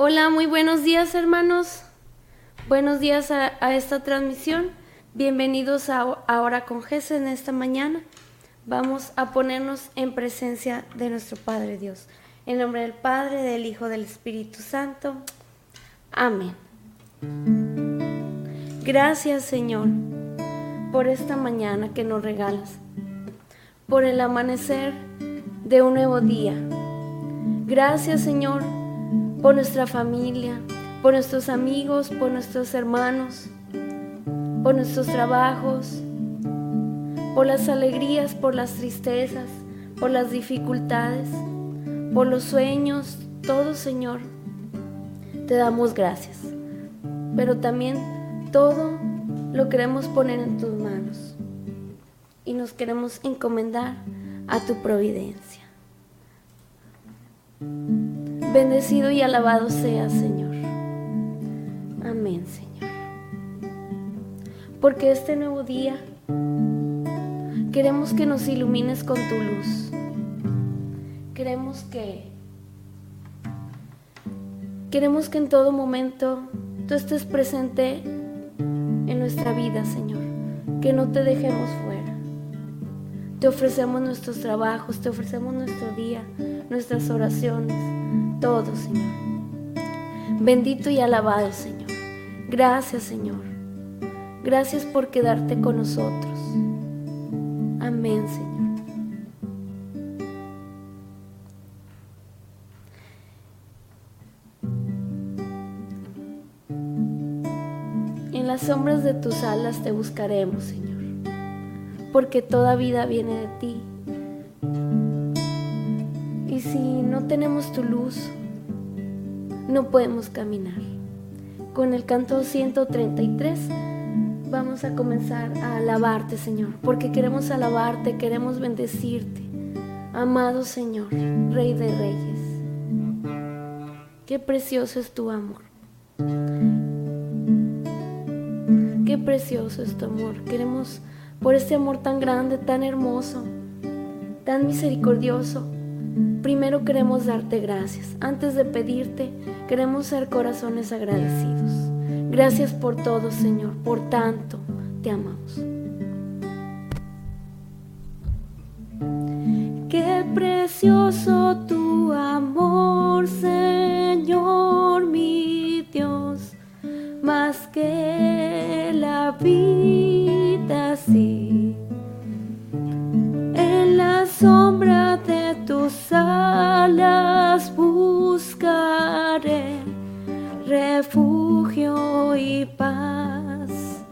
Hola, muy buenos días hermanos. Buenos días a, esta transmisión. Bienvenidos a Ahora con Jesús en esta mañana. Vamos a ponernos en presencia de nuestro Padre Dios. En nombre del Padre, del Hijo, del Espíritu Santo. Amén. Gracias Señor por esta mañana que nos regalas, por el amanecer de un nuevo día. Gracias Señor por nuestra familia, por nuestros amigos, por nuestros hermanos, por nuestros trabajos, por las alegrías, por las tristezas, por las dificultades, por los sueños, todo Señor. Te damos gracias. Pero también todo lo queremos poner en tus manos y nos queremos encomendar a tu providencia. Bendecido y alabado sea, Señor. Amén, Señor. Porque este nuevo día queremos que nos ilumines con tu luz. Queremos que queremos que en todo momento tú estés presente en nuestra vida, Señor. Que no te dejemos fuera. Te ofrecemos nuestros trabajos, te ofrecemos nuestro día, nuestras oraciones todo, Señor. Bendito y alabado, Señor. Gracias, Señor. Gracias por quedarte con nosotros. Amén, Señor. En las sombras de tus alas te buscaremos, Señor, porque toda vida viene de ti y si no tenemos tu luz, no podemos caminar. Con el canto 133 vamos a comenzar a alabarte, Señor, porque queremos alabarte, queremos bendecirte. Amado Señor, Rey de Reyes, qué precioso es tu amor. Qué precioso es tu amor. Queremos, por este amor tan grande, tan hermoso, tan misericordioso, primero queremos darte gracias. Antes de pedirte, queremos ser corazones agradecidos. Gracias por todo, Señor, por tanto te amamos. Qué precioso tu amor, Señor, mi Dios, más que la vida, sí. En la sombra tus alas buscaré refugio y paz,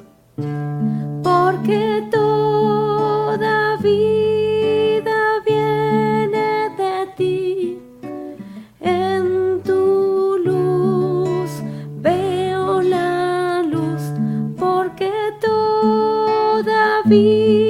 porque toda vida viene de ti. En tu luz veo la luz, porque toda vida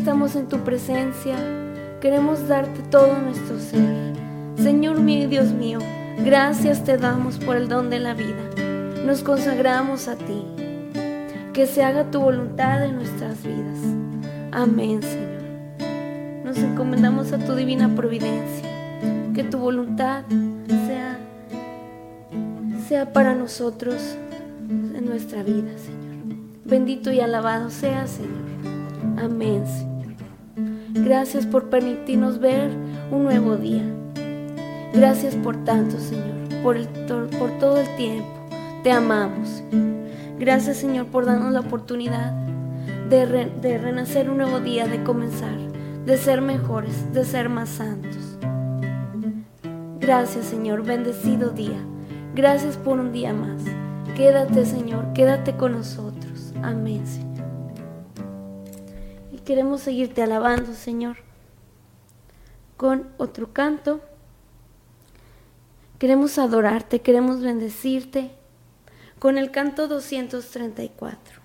estamos en tu presencia, queremos darte todo nuestro ser. Señor mío y Dios mío, gracias te damos por el don de la vida. Nos consagramos a ti. Que se haga tu voluntad en nuestras vidas. Amén, Señor. Nos encomendamos a tu divina providencia. Que tu voluntad sea, sea para nosotros en nuestra vida, Señor. Bendito y alabado sea, Señor. Amén, Señor. Gracias por permitirnos ver un nuevo día. Gracias por tanto, Señor, por, el, por todo el tiempo. Te amamos. Gracias, Señor, por darnos la oportunidad de, de renacer un nuevo día, de comenzar, de ser mejores, de ser más santos. Gracias, Señor, bendecido día. Gracias por un día más. Quédate, Señor, quédate con nosotros. Amén, Señor. Queremos seguirte alabando, Señor, con otro canto. Queremos adorarte, queremos bendecirte con el canto 234.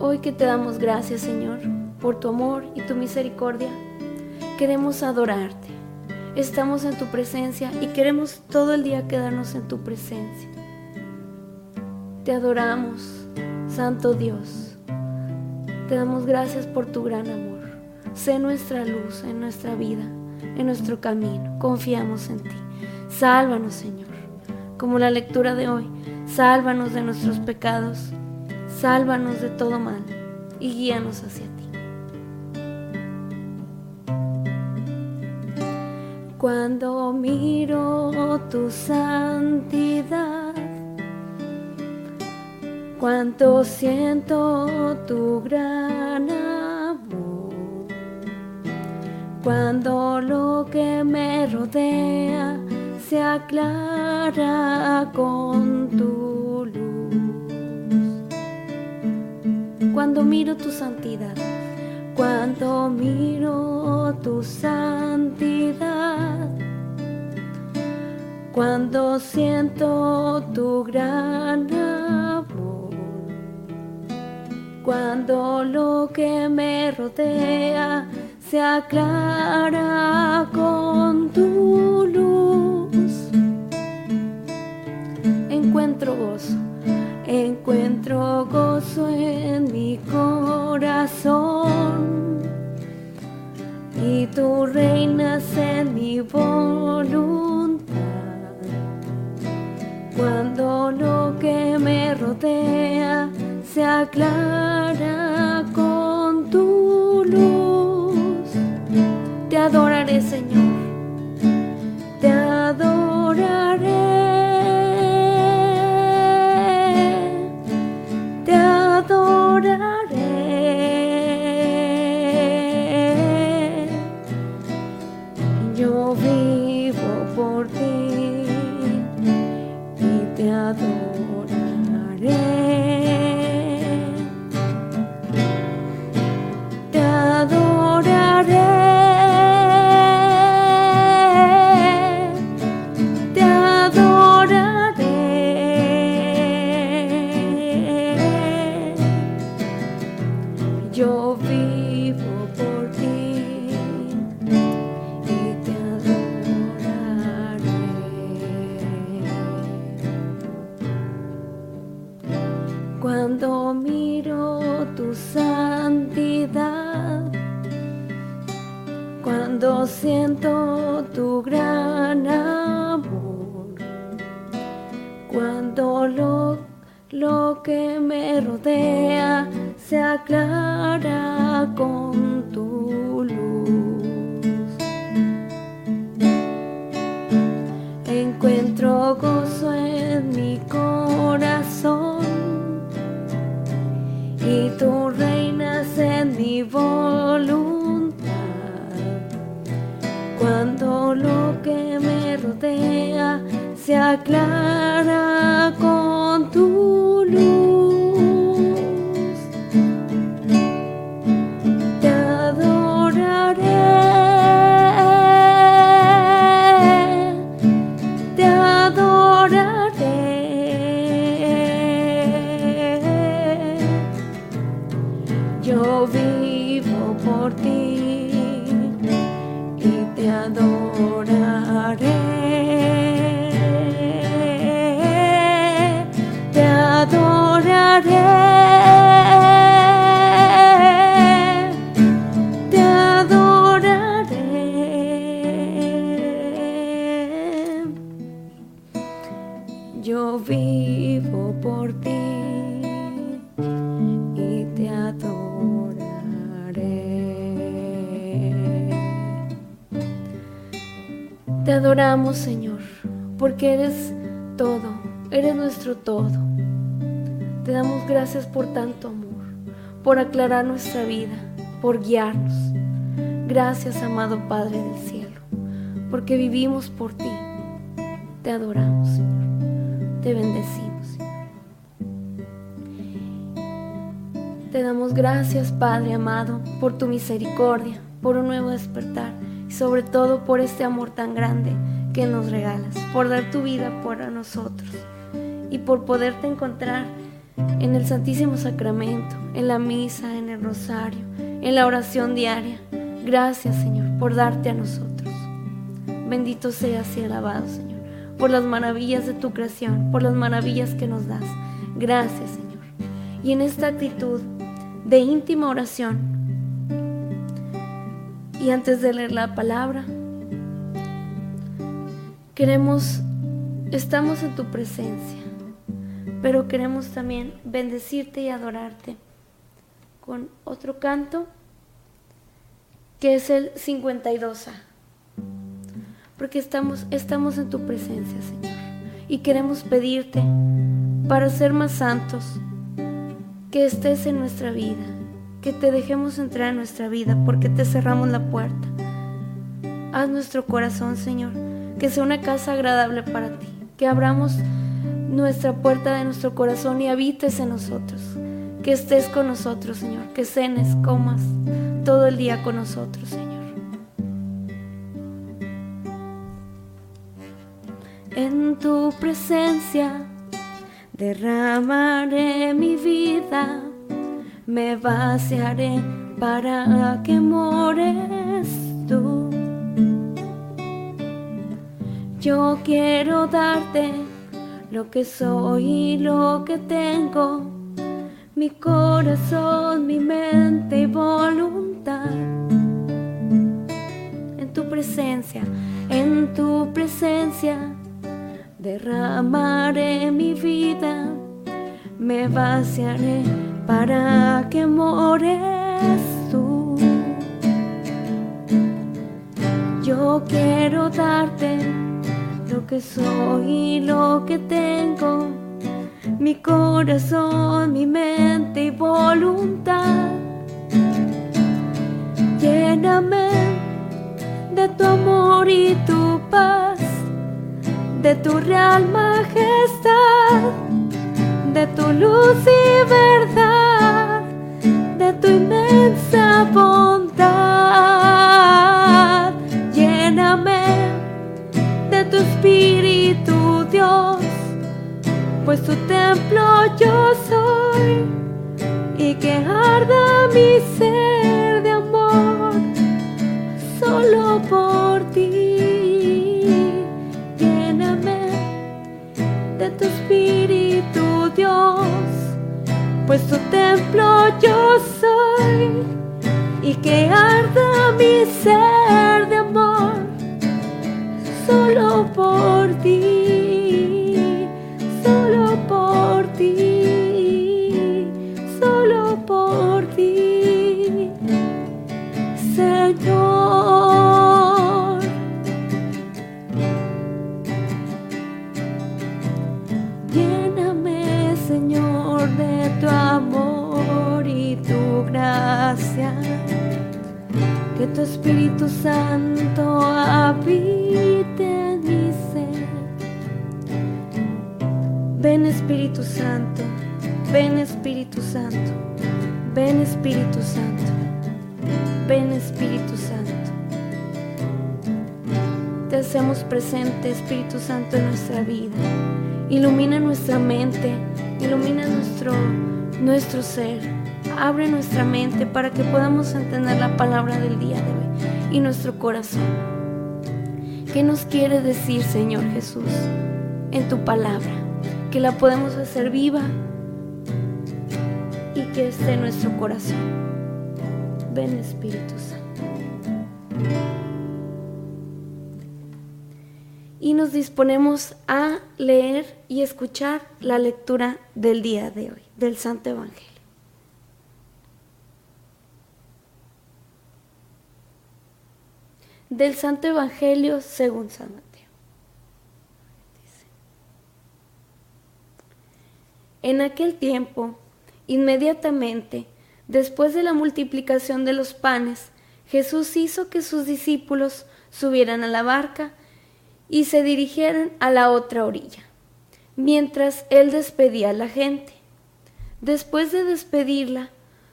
Hoy que te damos gracias, Señor, por tu amor y tu misericordia, queremos adorarte. Estamos en tu presencia y queremos todo el día quedarnos en tu presencia. Te adoramos, Santo Dios. Te damos gracias por tu gran amor. Sé nuestra luz en nuestra vida, en nuestro camino. Confiamos en ti. Sálvanos, Señor. Como la lectura de hoy, sálvanos de nuestros pecados. Sálvanos de todo mal y guíanos hacia ti. Cuando miro tu santidad, cuánto siento tu gran amor. Cuando lo que me rodea se aclara con tu luz. Cuando miro tu santidad, cuando miro tu santidad, cuando siento tu gran amor. Cuando lo que me rodea se aclara con tu luz. Encuentro gozo, encuentro gozo en mi corazón y tú reinas en mi voluntad. Cuando lo que me rodea se aclara Te adoramos, Señor, porque eres todo, eres nuestro todo. Te damos gracias por tanto amor, por aclarar nuestra vida, por guiarnos. Gracias, amado Padre del cielo, porque vivimos por ti. Te adoramos, Señor. Te bendecimos, Señor. Te damos gracias, Padre amado, por tu misericordia, por un nuevo despertar sobre todo por este amor tan grande que nos regalas, por dar tu vida por nosotros y por poderte encontrar en el Santísimo Sacramento, en la misa, en el rosario, en la oración diaria. Gracias, Señor, por darte a nosotros. Bendito seas y alabado, Señor, por las maravillas de tu creación, por las maravillas que nos das. Gracias, Señor. Y en esta actitud de íntima oración, y antes de leer la palabra, queremos, estamos en tu presencia pero queremos también bendecirte y adorarte con otro canto que es el 52A. Porque estamos, estamos en tu presencia, Señor. Y queremos pedirte para ser más santos, que estés en nuestra vida, que te dejemos entrar en nuestra vida porque te cerramos la puerta. Haz nuestro corazón, Señor, que sea una casa agradable para ti, que abramos nuestra puerta de nuestro corazón y habites en nosotros. Que estés con nosotros, Señor. Que cenes, comas todo el día con nosotros, Señor. En tu presencia derramaré mi vida, me vaciaré para que mores tú. Yo quiero darte lo que soy y lo que tengo, mi corazón, mi mente y voluntad. En tu presencia, en tu presencia, derramaré mi vida, me vaciaré para que mores tú. Yo quiero darte lo que soy y lo que tengo, mi corazón, mi mente y voluntad. Lléname de tu amor y tu paz, de tu real majestad, de tu luz y verdad, de tu inmensa bondad. Lléname tu espíritu, Dios, pues tu templo yo soy y que arda mi ser de amor solo por ti. Lléname de tu espíritu, pues tu templo yo soy. Y que arda mi ser de amor solo por ti, solo por ti, Santo, en nuestra vida. Ilumina nuestra mente, ilumina nuestro, nuestro ser abre nuestra mente para que podamos entender la palabra del día de hoy y nuestro corazón. ¿Qué nos quiere decir, Señor Jesús, en tu palabra? Que la podemos hacer viva y que esté en nuestro corazón. Ven Espíritu Santo. Y nos disponemos a leer y escuchar la lectura del día de hoy, del Santo Evangelio. Del Santo Evangelio según San Mateo. En aquel tiempo, inmediatamente, después de la multiplicación de los panes, Jesús hizo que sus discípulos subieran a la barca y se dirigieran a la otra orilla, mientras él despedía a la gente. Después de despedirla,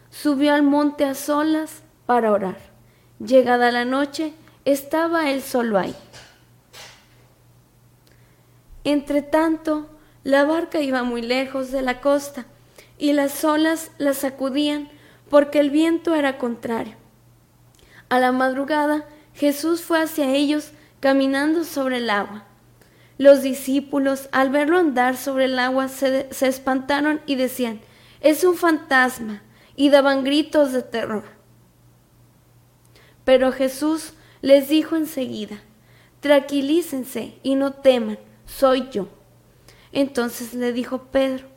subió al monte a solas para orar. Llegada la noche, estaba él solo ahí. Entre tanto, la barca iba muy lejos de la costa y las olas la sacudían porque el viento era contrario. A la madrugada Jesús fue hacia ellos caminando sobre el agua. Los discípulos, al verlo andar sobre el agua, se, espantaron y decían, es un fantasma, y daban gritos de terror. Pero Jesús les dijo enseguida, tranquilícense y no teman, soy yo. Entonces le dijo Pedro,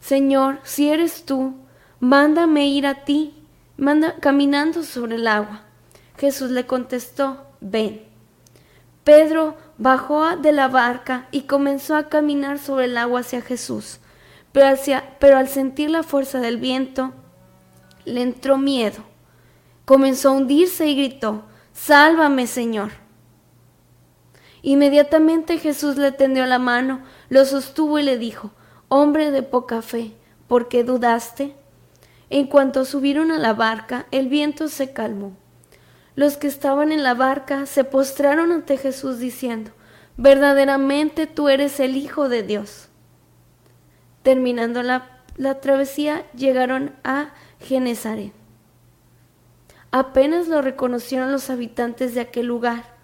Señor, si eres tú, mándame ir a ti, manda caminando sobre el agua. Jesús le contestó, ven. Pedro bajó de la barca y comenzó a caminar sobre el agua hacia Jesús, pero, al sentir la fuerza del viento, le entró miedo. Comenzó a hundirse y gritó, Sálvame, Señor. Inmediatamente Jesús le tendió la mano, lo sostuvo y le dijo, Hombre de poca fe, ¿por qué dudaste? En cuanto subieron a la barca, el viento se calmó. Los que estaban en la barca se postraron ante Jesús diciendo, verdaderamente tú eres el Hijo de Dios. Terminando la, la travesía, llegaron a Genezaret. Apenas lo reconocieron los habitantes de aquel lugar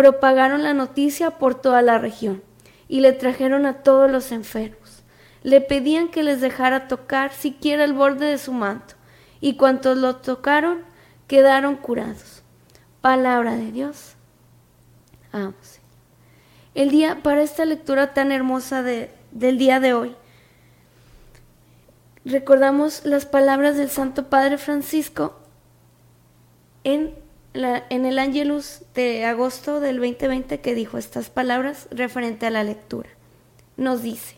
propagaron la noticia por toda la región y le trajeron a todos los enfermos. Le pedían que les dejara tocar siquiera el borde de su manto, y cuantos lo tocaron quedaron curados. Palabra de Dios. Vamos. El día, para esta lectura tan hermosa de, del día de hoy, recordamos las palabras del Santo Padre Francisco en en el Angelus de agosto del 2020 que dijo estas palabras referente a la lectura. Nos dice,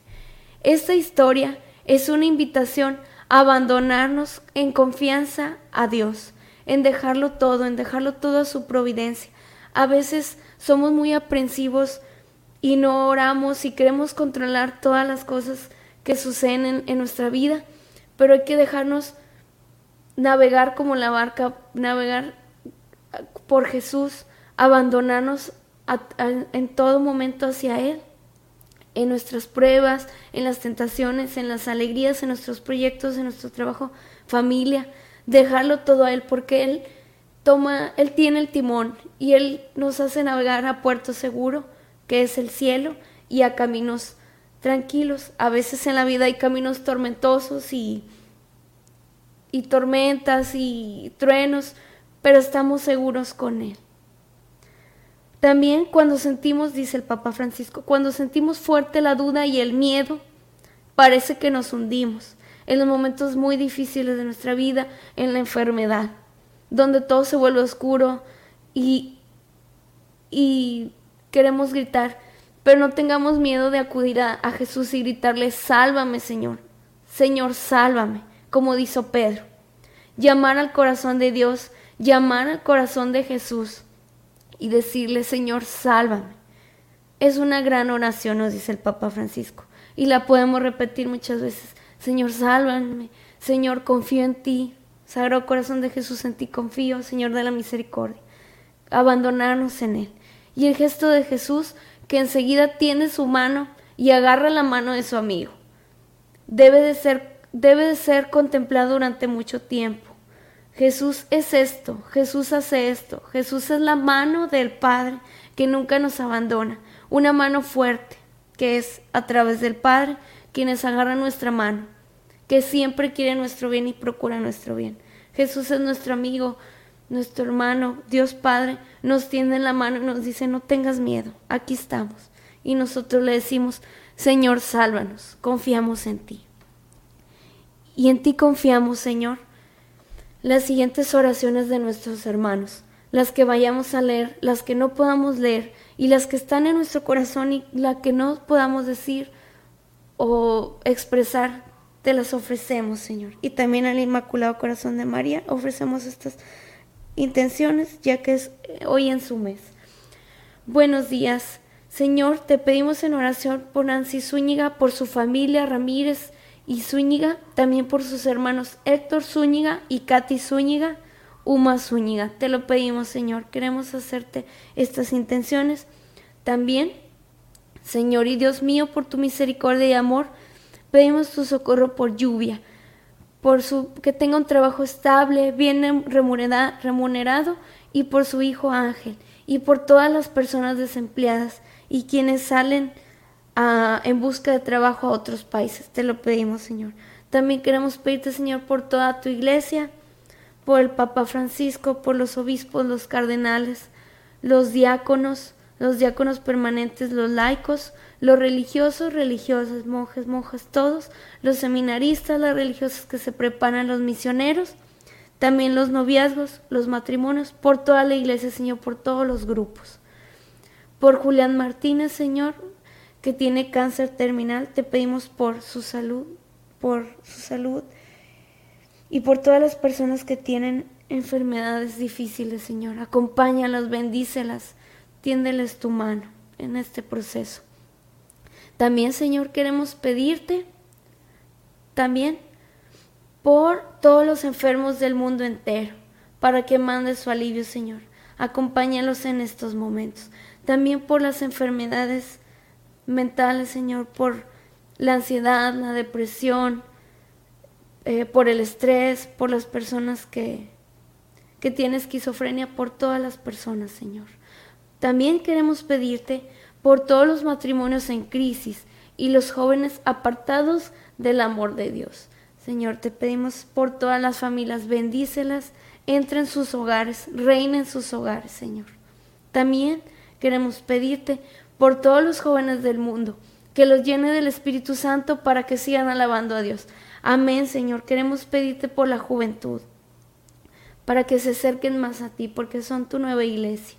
esta historia es una invitación a abandonarnos en confianza a Dios, en dejarlo todo, en dejarlo todo a su providencia. A veces somos muy aprensivos y no oramos y queremos controlar todas las cosas que suceden en, nuestra vida, pero hay que dejarnos navegar como la barca, navegar por Jesús, abandonarnos en todo momento hacia Él, en nuestras pruebas, en las tentaciones, en las alegrías, en nuestros proyectos, en nuestro trabajo, familia, dejarlo todo a Él, porque Él toma, Él tiene el timón y Él nos hace navegar a puerto seguro, que es el cielo, y a caminos tranquilos. A veces en la vida hay caminos tormentosos y, y tormentas y truenos, pero estamos seguros con Él. También cuando sentimos, dice el Papa Francisco, cuando sentimos fuerte la duda y el miedo, parece que nos hundimos en los momentos muy difíciles de nuestra vida, en la enfermedad, donde todo se vuelve oscuro y, y queremos gritar, pero no tengamos miedo de acudir a, a Jesús y gritarle, sálvame Señor, Señor, sálvame, como dijo Pedro. Llamar al corazón de Dios llamar al corazón de Jesús y decirle, Señor, sálvame. Es una gran oración, nos dice el Papa Francisco, y la podemos repetir muchas veces. Señor, sálvame. Señor, confío en ti. Sagrado corazón de Jesús, en ti confío, Señor de la misericordia. Abandonarnos en Él. Y el gesto de Jesús, que enseguida tiene su mano y agarra la mano de su amigo, debe de ser, debe de ser contemplado durante mucho tiempo Jesús es esto, Jesús hace esto, Jesús es la mano del Padre que nunca nos abandona, una mano fuerte que es a través del Padre quienes agarran nuestra mano, que siempre quiere nuestro bien y procura nuestro bien. Jesús es nuestro amigo, nuestro hermano, Dios Padre nos tiende la mano y nos dice, no tengas miedo, aquí estamos. Y nosotros le decimos, Señor, sálvanos, confiamos en ti. Y en ti confiamos, Señor las siguientes oraciones de nuestros hermanos. las que vayamos a leer, las que no podamos leer y las que están en nuestro corazón y las que no podamos decir o expresar, te las ofrecemos, Señor. Y también al Inmaculado Corazón de María ofrecemos estas intenciones, ya que es eh, hoy en su mes. Buenos días. Señor, te pedimos en oración por Nancy Zúñiga, por su familia Ramírez y Zúñiga, también por sus hermanos Héctor Zúñiga y Katy Zúñiga, Uma Zúñiga. Te lo pedimos, Señor. Queremos hacerte estas intenciones. También, Señor y Dios mío, por tu misericordia y amor, pedimos tu socorro por lluvia, por su que tenga un trabajo estable, bien remunerado y por su hijo Ángel y por todas las personas desempleadas y quienes salen en busca de trabajo a otros países. Te lo pedimos, Señor. También queremos pedirte, Señor, por toda tu iglesia, por el Papa Francisco, por los obispos, los cardenales, los diáconos, los diáconos permanentes, los laicos, los religiosos, religiosas, monjes, monjas, todos, los seminaristas, las religiosas que se preparan, los misioneros, también los noviazgos, los matrimonios, por toda la iglesia, Señor, por todos los grupos. Por Julián Martínez, Señor, que tiene cáncer terminal, te pedimos por su salud, por su salud y por todas las personas que tienen enfermedades difíciles, Señor. Acompáñalas, bendícelas, tiéndeles tu mano en este proceso. También, Señor, queremos pedirte también por todos los enfermos del mundo entero, para que mande su alivio, Señor. Acompáñalos en estos momentos. También por las enfermedades mentales, Señor, por la ansiedad, la depresión, eh, por el estrés, por las personas que, que tienen esquizofrenia, por todas las personas, Señor. También queremos pedirte por todos los matrimonios en crisis y los jóvenes apartados del amor de Dios. Señor, te pedimos por todas las familias, bendícelas, entra en sus hogares, reina en sus hogares, Señor. También queremos pedirte por todos los jóvenes del mundo, que los llene del Espíritu Santo para que sigan alabando a Dios. Amén, Señor. Queremos pedirte por la juventud, para que se acerquen más a ti, porque son tu nueva iglesia.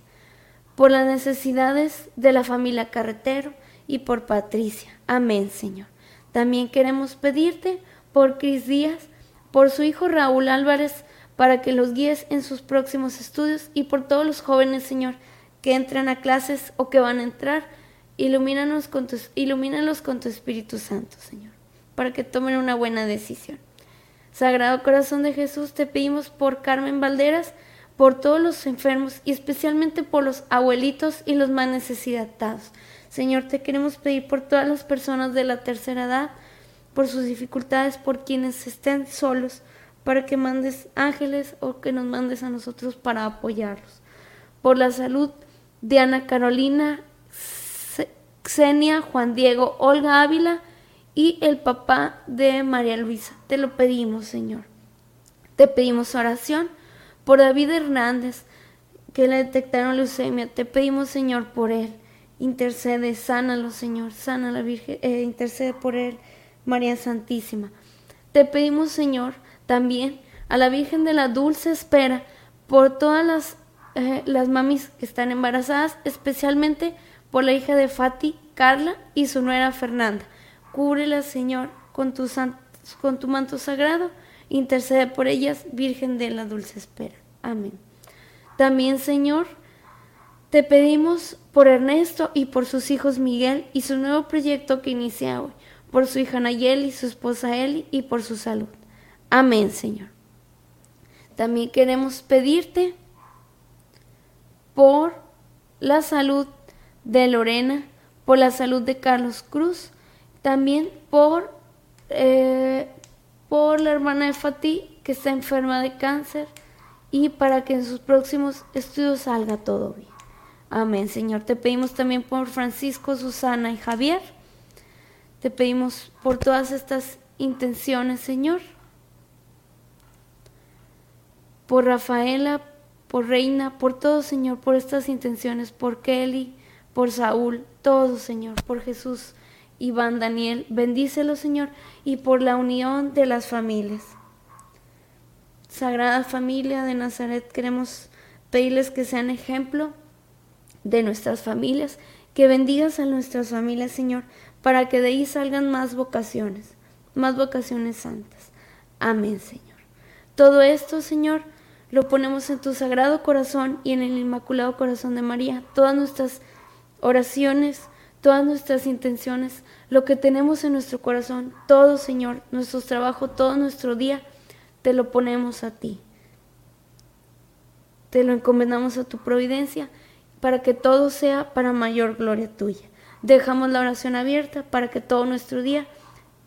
Por las necesidades de la familia Carretero y por Patricia. Amén, Señor. También queremos pedirte por Cris Díaz, por su hijo Raúl Álvarez, para que los guíes en sus próximos estudios y por todos los jóvenes, Señor, que entran a clases o que van a entrar. Con tu, ilumínalos con tu Espíritu Santo, Señor para que tomen una buena decisión. Sagrado Corazón de Jesús, te pedimos por Carmen Valderas, por todos los enfermos y especialmente por los abuelitos y los más necesitados. Señor, te queremos pedir por todas las personas de la tercera edad, por sus dificultades, por quienes estén solos, para que mandes ángeles o que nos mandes a nosotros para apoyarlos. Por la salud de Ana Carolina, Xenia, Juan Diego, Olga Ávila, y el papá de María Luisa. Te lo pedimos, Señor. Te pedimos oración por David Hernández, que le detectaron leucemia. Te pedimos, Señor, por él. Intercede, sánalo, Señor. Sana la Virgen, eh, intercede por él, María Santísima. Te pedimos, Señor, también a la Virgen de la Dulce Espera, por todas las, eh, las mamis que están embarazadas, especialmente por la hija de Fati, Carla y su nuera Fernanda. Cúbrela, Señor, con tu, con tu manto sagrado. Intercede por ellas, Virgen de la Dulce Espera. Amén. También, Señor, te pedimos por Ernesto y por sus hijos Miguel y su nuevo proyecto que inicia hoy, por su hija Nayeli, su esposa Eli y por su salud. Amén, Señor. También queremos pedirte por la salud de Lorena, por la salud de Carlos Cruz, también por, eh, por la hermana de Fatih, que está enferma de cáncer, y para que en sus próximos estudios salga todo bien. Amén, Señor. Te pedimos también por Francisco, Susana y Javier. Te pedimos por todas estas intenciones, Señor. Por Rafaela, por Reina, por todos, Señor, por estas intenciones, por Kelly, por Saúl, todos, Señor, por Jesús. Iván Daniel, bendícelo Señor, y por la unión de las familias. Sagrada familia de Nazaret, queremos pedirles que sean ejemplo de nuestras familias, que bendigas a nuestras familias, Señor, para que de ahí salgan más vocaciones, más vocaciones santas. Amén, Señor. Todo esto, Señor, lo ponemos en tu sagrado corazón y en el inmaculado corazón de María. Todas nuestras oraciones, todas nuestras intenciones, lo que tenemos en nuestro corazón, todo, Señor, nuestro trabajo, todo nuestro día, te lo ponemos a ti. Te lo encomendamos a tu providencia para que todo sea para mayor gloria tuya. Dejamos la oración abierta para que todo nuestro día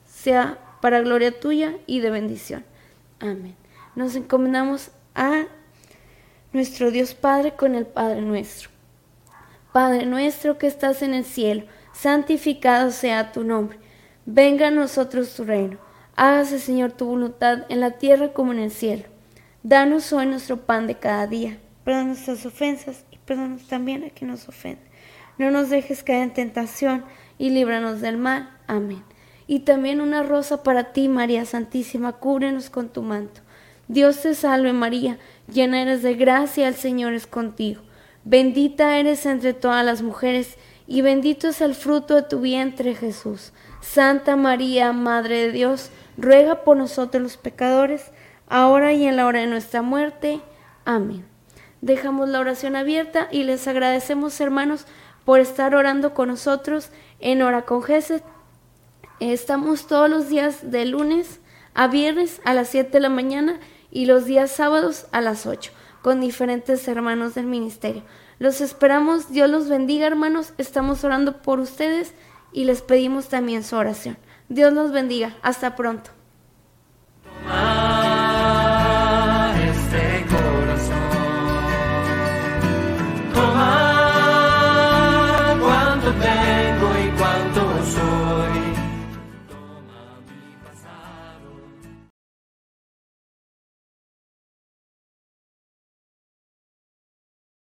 sea para gloria tuya y de bendición. Amén. Nos encomendamos a nuestro Dios Padre con el Padre nuestro. Padre nuestro que estás en el cielo, santificado sea tu nombre. Venga a nosotros tu reino. Hágase, Señor, tu voluntad en la tierra como en el cielo. Danos hoy nuestro pan de cada día. Perdona nuestras ofensas y perdona también a quien nos ofende. No nos dejes caer en tentación y líbranos del mal. Amén. Y también una rosa para ti, María Santísima, cúbrenos con tu manto. Dios te salve María, llena eres de gracia, el Señor es contigo. Bendita eres entre todas las mujeres, y bendito es el fruto de tu vientre Jesús. Santa María, Madre de Dios, ruega por nosotros los pecadores, ahora y en la hora de nuestra muerte. Amén. Dejamos la oración abierta y les agradecemos, hermanos, por estar orando con nosotros en Hora con Jesús. Estamos todos los días de lunes a viernes a las 7 de la mañana y los días sábados a las 8 con diferentes hermanos del ministerio. Los esperamos, Dios los bendiga hermanos, estamos orando por ustedes y les pedimos también su oración. Dios los bendiga, hasta pronto.